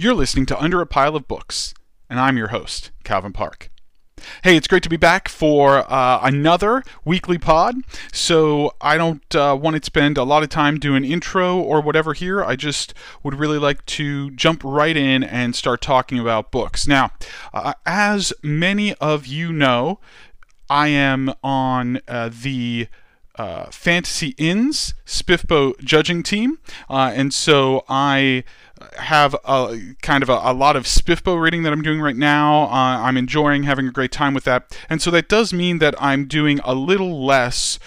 You're listening to Under a Pile of Books, and I'm your host, Calvin Park. Hey, it's great to be back for uh, another weekly pod. So, I don't uh, want to spend a lot of time doing intro or whatever here. I just would really like to jump right in and start talking about books. Now, uh, as many of you know, I am on uh, the uh, Fantasy Inns SPFBO judging team, uh, and so I have a kind of a, a, lot of SPFBO reading that I'm doing right now. Uh, I'm enjoying having a great time with that, and so that does mean that I'm doing a little less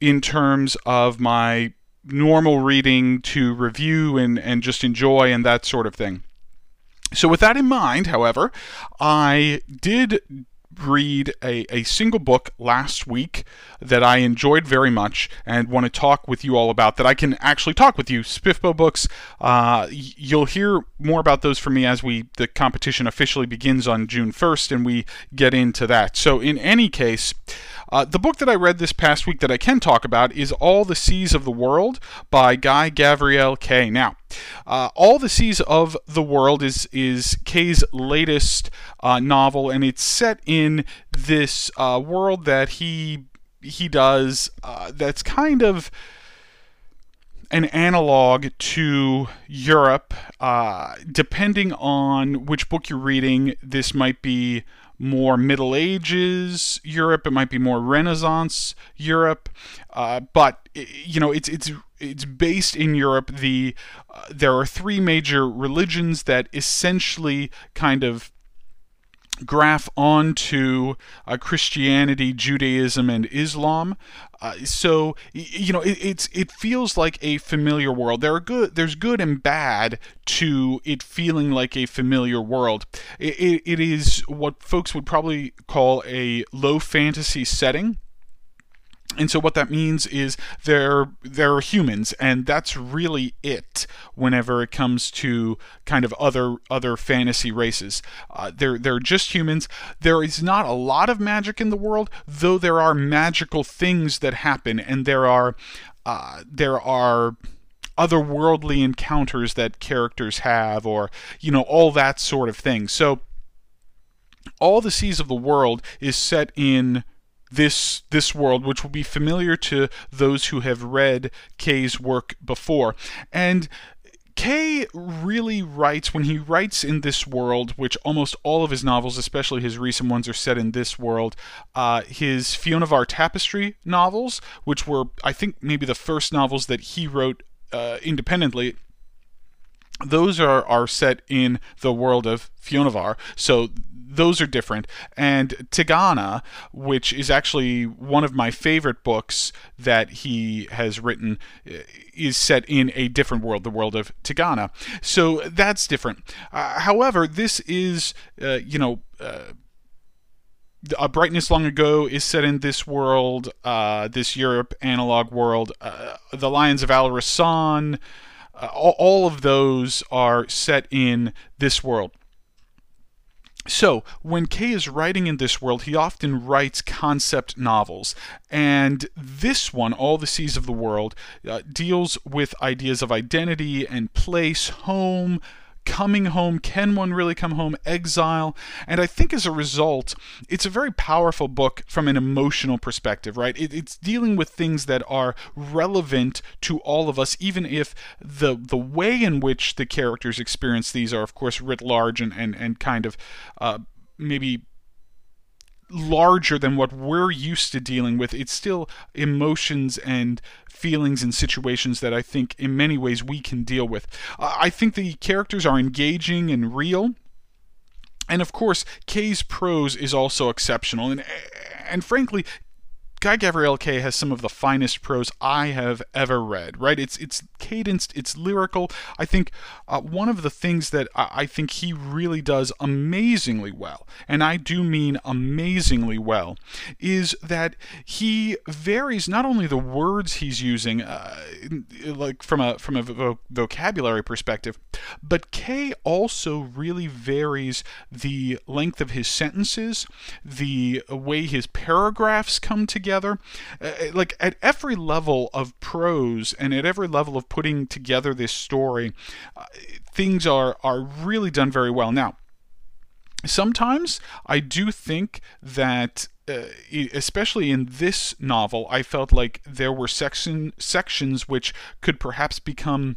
in terms of my normal reading to review and, and just enjoy and that sort of thing. So, with that in mind, however, I did read a, a single book last week that I enjoyed very much and want to talk with you all about that I can actually talk with you. SPFBO books, uh, you'll hear more about those from me as we the competition officially begins on June 1st and we get into that. So in any case, uh, the book that I read this past week that I can talk about is All the Seas of the World by Guy Gavriel Kay. Now, uh, All the Seas of the World is is Kay's latest uh, novel, and it's set in this uh, world that he he does uh, that's kind of an analog to Europe. Uh, depending on which book you're reading, this might be more Middle Ages Europe. It might be more Renaissance Europe. Uh, but you know, it's it's it's based in Europe. The uh, there are three major religions that essentially kind of graph onto uh, Christianity, Judaism, and Islam. Uh, so you know, it, it's it feels like a familiar world. There are good, there's good and bad to it feeling like a familiar world. it, it, it is what folks would probably call a low fantasy setting and so what that means is they're they're humans and that's really it whenever it comes to kind of other other fantasy races. Uh, they're they're just humans. There is not a lot of magic in the world though there are magical things that happen and there are uh, there are otherworldly encounters that characters have or you know all that sort of thing. So all the seas of the world is set in this this world, which will be familiar to those who have read Kay's work before. And Kay really writes when he writes in this world, which almost all of his novels, especially his recent ones, are set in this world. Uh, his Fionavar Tapestry novels, which were I think maybe the first novels that he wrote uh, independently, those are are set in the world of Fionavar, So those are different. And Tigana, which is actually one of my favorite books that he has written, is set in a different world, the world of Tigana. So that's different. Uh, however, this is, uh, you know, uh, a brightness long ago is set in this world, uh, this Europe analog world. Uh, the Lions of Al Rassan, all, all of those are set in this world. So, when Kay is writing in this world, he often writes concept novels. And this one, All the Seas of the World, uh, deals with ideas of identity and place, home, coming home. Can one really come home? Exile. And I think as a result, it's a very powerful book from an emotional perspective, right? It, it's dealing with things that are relevant to all of us, even if the the way in which the characters experience these are, of course, writ large and, and, and kind of uh, maybe larger than what we're used to dealing with. It's still emotions and feelings and situations that I think in many ways we can deal with. I think the characters are engaging and real. And of course, Kay's prose is also exceptional. And, and frankly, Guy Gavriel Kay has some of the finest prose I have ever read. Right? It's it's cadenced, it's lyrical. I think uh, one of the things that I, I, think he really does amazingly well, and I do mean amazingly well, is that he varies not only the words he's using, uh, like from a from a vo- vocabulary perspective, but Kay also really varies the length of his sentences, the way his paragraphs come together together. Uh, like at every level of prose and at every level of putting together this story, uh, things are are really done very well. Now, sometimes I do think that uh, especially in this novel, I felt like there were section sections which could perhaps become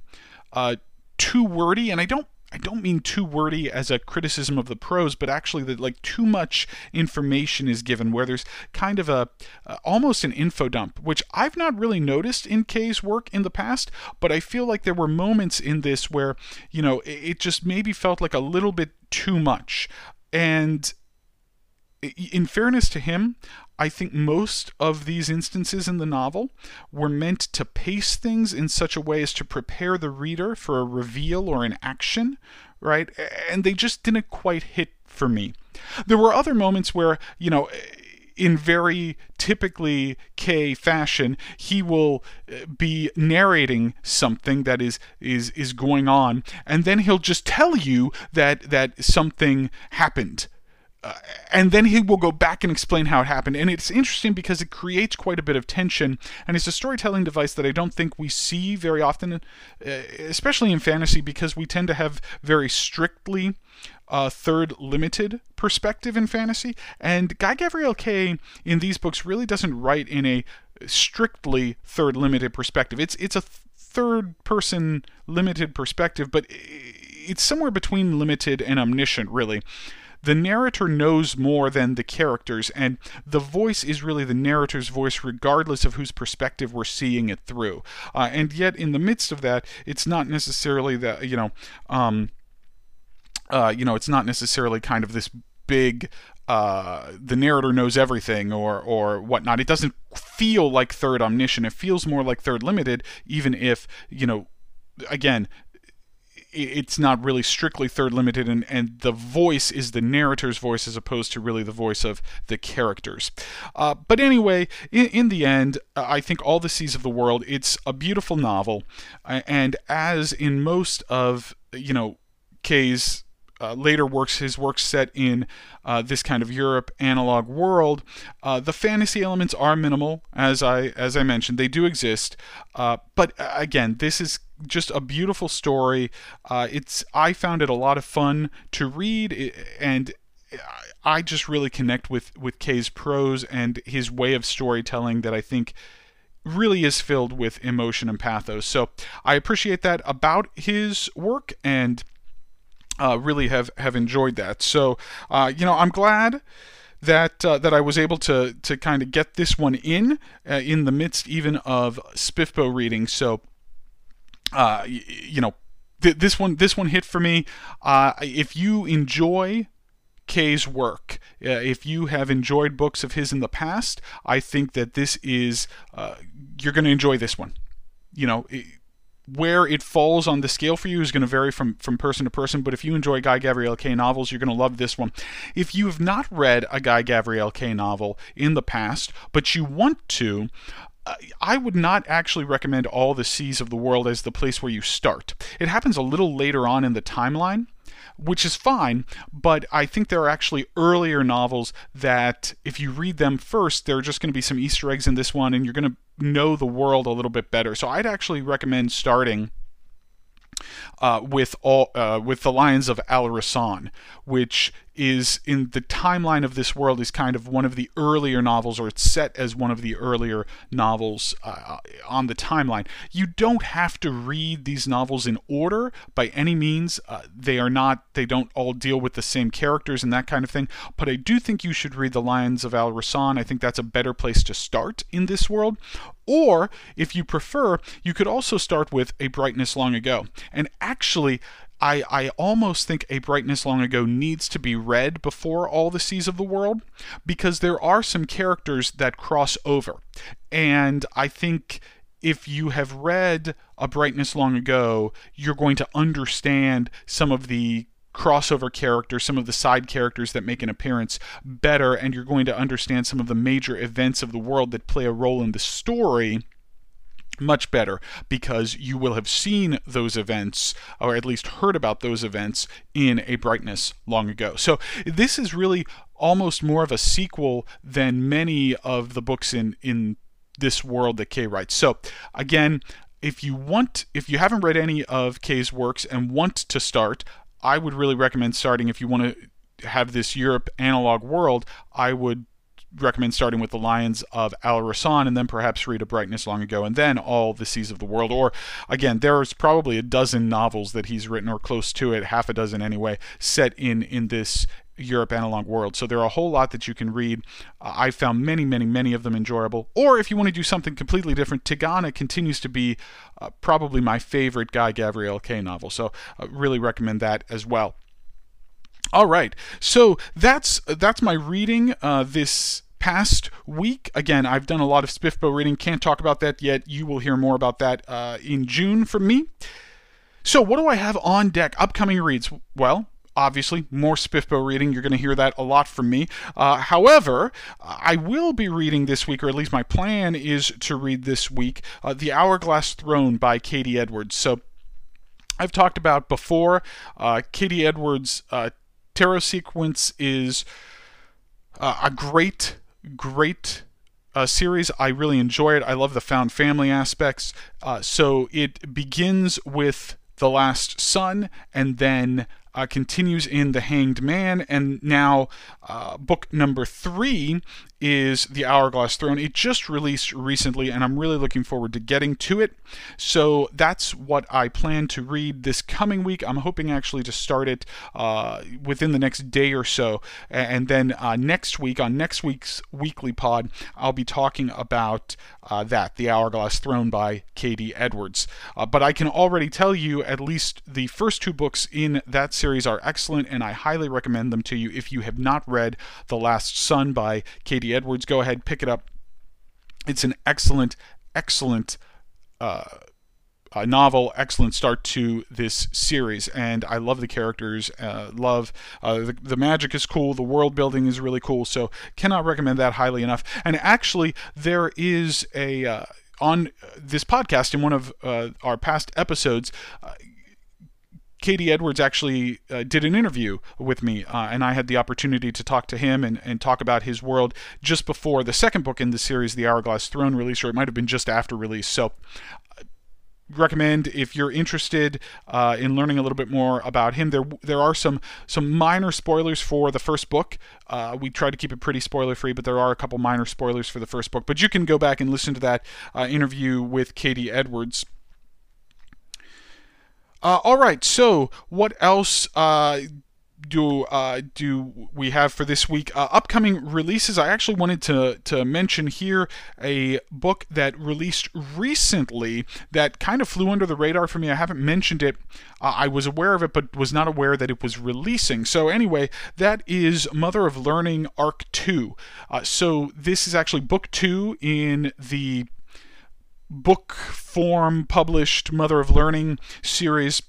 uh, too wordy, and I don't. I don't mean too wordy as a criticism of the prose, but actually that like too much information is given, where there's kind of a uh, almost an info dump, which I've not really noticed in Kay's work in the past, but I feel like there were moments in this where you know it, it just maybe felt like a little bit too much, and in fairness to him, I think most of these instances in the novel were meant to pace things in such a way as to prepare the reader for a reveal or an action, right? And they just didn't quite hit for me. There were other moments where, you know, in very typically Kay fashion, he will uh, be narrating something that is is is going on, and then he'll just tell you that that something happened uh, and then he will go back and explain how it happened. And it's interesting because it creates quite a bit of tension, and it's a storytelling device that I don't think we see very often, uh, especially in fantasy, because we tend to have very strictly uh, third limited perspective in fantasy. And Guy Gavriel Kay in these books really doesn't write in a strictly third limited perspective. It's it's a third person limited perspective, but it's somewhere between limited and omniscient, really the narrator knows more than the characters, and the voice is really the narrator's voice, regardless of whose perspective we're seeing it through. Uh, and yet, in the midst of that, it's not necessarily that you know, um, uh, you know, it's not necessarily kind of this big uh, the narrator knows everything or or whatnot. It doesn't feel like third omniscient. It feels more like third limited, even if you know, again, it's not really strictly third limited and, and the voice is the narrator's voice as opposed to really the voice of the characters uh, but anyway in, in the end i think all the seas of the world it's a beautiful novel and as in most of you know kay's uh, later works, his works set in uh, this kind of Europe analog world, uh, the fantasy elements are minimal, as I as I mentioned, they do exist. Uh, but uh, again, this is just a beautiful story. Uh, it's I found it a lot of fun to read, and I just really connect with with Kay's prose and his way of storytelling that I think really is filled with emotion and pathos. So I appreciate that about his work and uh, really have have enjoyed that. So uh, you know, I'm glad that uh, that I was able to to kind of get this one in uh, in the midst even of SPFBO reading. So uh, you know, th- this one this one hit for me. Uh, if you enjoy Kay's work. Uh, if you have enjoyed books of his in the past, I think that this is uh, you're going to enjoy this one. You know, where it falls on the scale for you is going to vary from, from person to person, but if you enjoy Guy Gavriel Kay novels, you're going to love this one. If you have not read a Guy Gavriel Kay novel in the past, but you want to, I would not actually recommend All the Seas of the World as the place where you start. It happens a little later on in the timeline, which is fine, but I think there are actually earlier novels that, if you read them first, there are just going to be some Easter eggs in this one, and you're going to know the world a little bit better. So I'd actually recommend starting uh, with all uh, with the Lions of Al Rassan, which is in the timeline of this world is kind of one of the earlier novels, or it's set as one of the earlier novels uh, on the timeline. You don't have to read these novels in order by any means. Uh, they are not, they don't all deal with the same characters and that kind of thing. But I do think you should read The Lions of Al Rassan. I think that's a better place to start in this world. Or, if you prefer, you could also start with A Brightness Long Ago. And actually, I, I almost think A Brightness Long Ago needs to be read before All the Seas of the World because there are some characters that cross over. And I think if you have read A Brightness Long Ago, you're going to understand some of the crossover characters, some of the side characters that make an appearance better, and you're going to understand some of the major events of the world that play a role in the story much better because you will have seen those events or at least heard about those events in a brightness long ago. So this is really almost more of a sequel than many of the books in in this world that Kay writes. So again, if you want, if you haven't read any of Kay's works and want to start, I would really recommend starting if you want to have this Europe analog world. I would recommend starting with the Lions of Al Rassan and then perhaps read A Brightness Long Ago and then All the Seas of the World. Or again, there's probably a dozen novels that he's written or close to it, half a dozen anyway, set in in this Europe analog world. So there are a whole lot that you can read. Uh, I found many, many, many of them enjoyable. Or if you want to do something completely different, Tigana continues to be uh, probably my favorite Guy Gavriel Kay novel. So uh, really recommend that as well. All right, so that's that's my reading uh, this past week. Again, I've done a lot of SPFBO reading. Can't talk about that yet. You will hear more about that uh, in June from me. So, what do I have on deck? Upcoming reads. Well, obviously more SPFBO reading. You're going to hear that a lot from me. Uh, however, I will be reading this week, or at least my plan is to read this week, uh, The Hourglass Throne by K.D. Edwards. So I've talked about before, uh, K.D. Edwards' uh, tarot sequence is uh, a great, great uh, series. I really enjoy it. I love the found family aspects. Uh, so it begins with The Last Sun and then uh, continues in The Hanged Man, and now uh, book number three is The Hourglass Throne. It just released recently, and I'm really looking forward to getting to it. So that's what I plan to read this coming week. I'm hoping actually to start it uh, within the next day or so. And then uh, next week, on next week's weekly pod, I'll be talking about uh, that, The Hourglass Throne by K.D. Edwards. Uh, but I can already tell you at least the first two books in that series are excellent, and I highly recommend them to you if you have not read The Last Sun by K.D. Edwards. Go ahead, pick it up. It's an excellent, excellent uh, uh, novel, excellent start to this series, and I love the characters. Uh, love uh, the, the magic is cool. The world building is really cool. So cannot recommend that highly enough. And actually, there is a uh, on this podcast in one of uh, our past episodes. K.D. Edwards actually uh, did an interview with me, uh, and I had the opportunity to talk to him and, and talk about his world just before the second book in the series, The Hourglass Throne, release, or it might have been just after release. So, uh, recommend if you're interested uh, in learning a little bit more about him. There there are some some minor spoilers for the first book. Uh, we try to keep it pretty spoiler free, but there are a couple minor spoilers for the first book. But you can go back and listen to that uh, interview with K.D. Edwards. Uh, all right. So, what else uh, do uh, do we have for this week? Uh, upcoming releases. I actually wanted to to mention here a book that released recently that kind of flew under the radar for me. I haven't mentioned it. Uh, I was aware of it, but was not aware that it was releasing. So anyway, that is Mother of Learning Arc Two. Uh, so this is actually book two in the book form published Mother of Learning series.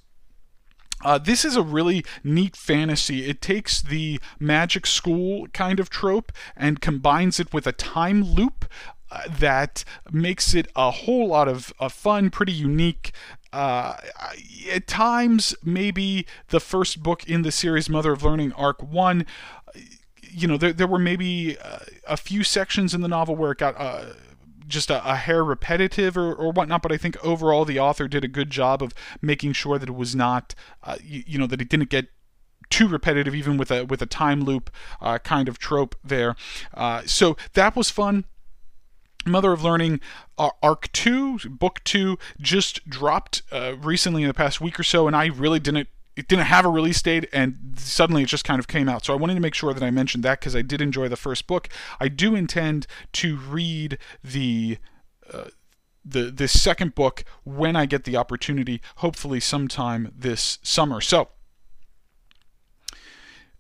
Uh, this is a really neat fantasy. It takes the magic school kind of trope and combines it with a time loop uh, that makes it a whole lot of, of fun, pretty unique. Uh, at times, maybe the first book in the series, Mother of Learning, Arc 1, you know, there, there were maybe uh, a few sections in the novel where it got uh, just a, a, hair repetitive or, or whatnot, but I think overall the author did a good job of making sure that it was not, uh, you, you know, that it didn't get too repetitive, even with a with a time loop uh, kind of trope there. Uh, so that was fun. Mother of Learning uh, Arc 2, Book 2, just dropped uh, recently in the past week or so, and I really didn't it didn't have a release date and suddenly it just kind of came out. So I wanted to make sure that I mentioned that because I did enjoy the first book. I do intend to read the uh, the second book when I get the opportunity, hopefully sometime this summer. So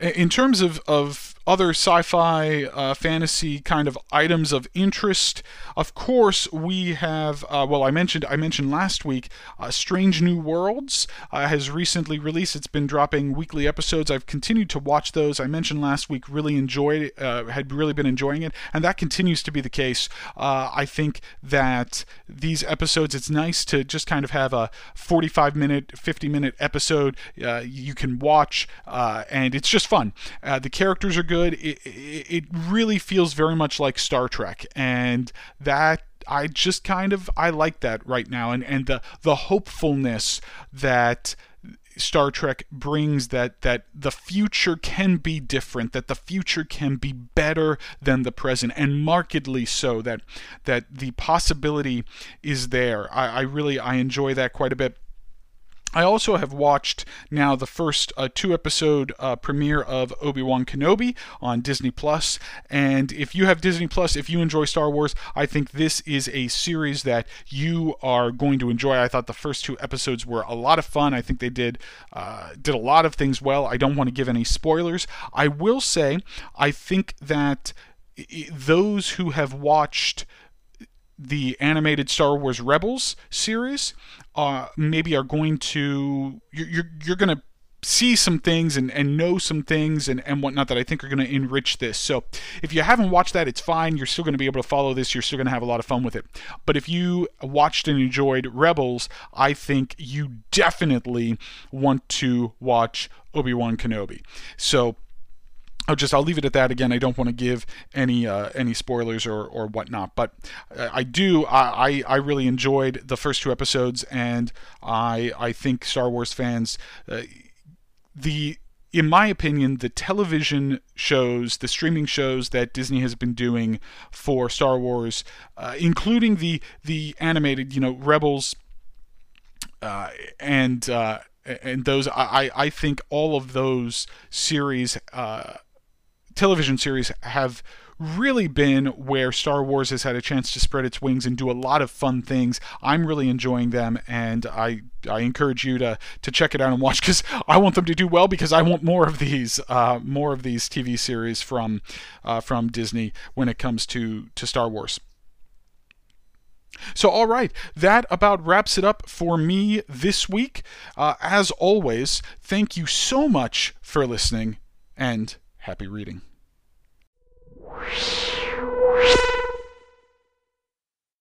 in terms of, of other sci-fi uh, fantasy kind of items of interest. Of course we have uh, well i mentioned i mentioned last week uh, strange new worlds uh, has recently released. It's been dropping weekly episodes. I've continued to watch those. I mentioned last week really enjoyed uh, had really been enjoying it and that continues to be the case. Uh, i think that these episodes it's nice to just kind of have a 45 minute 50 minute episode you can watch and it's just fun. The characters are good. It, it, it really feels very much like Star Trek, and that I just kind of I like that right now, and and the the hopefulness that Star Trek brings that that the future can be different, that the future can be better than the present, and markedly so. That that the possibility is there. I, I really I enjoy that quite a bit. I also have watched now the first uh, two episode uh, premiere of Obi Wan Kenobi on Disney Plus, and if you have Disney Plus, if you enjoy Star Wars, I think this is a series that you are going to enjoy. I thought the first two episodes were a lot of fun. I think they did uh, did a lot of things well. I don't want to give any spoilers. I will say I think that those who have watched the animated Star Wars Rebels series uh, maybe are going to you're you're, you're going to see some things and, and know some things and, and whatnot that I think are going to enrich this. So if you haven't watched that, it's fine. You're still going to be able to follow this. You're still going to have a lot of fun with it. But if you watched and enjoyed Rebels, I think you definitely want to watch Obi Wan Kenobi. So I'll just I'll leave it at that. Again, I don't want to give any uh, any spoilers or, or whatnot, but uh, I do. I, I really enjoyed the first two episodes, and I I think Star Wars fans, uh, the in my opinion, the television shows, the streaming shows that Disney has been doing for Star Wars, uh, including the the animated, you know, Rebels, uh, and uh, and those I I think all of those series television series have really been where Star Wars has had a chance to spread its wings and do a lot of fun things. I'm really enjoying them, and I I encourage you to to check it out and watch because I want them to do well because I want more of these uh, more of these TV series from uh, from Disney when it comes to to Star Wars. So, all right, that about wraps it up for me this week. Uh, as always, thank you so much for listening and Happy reading.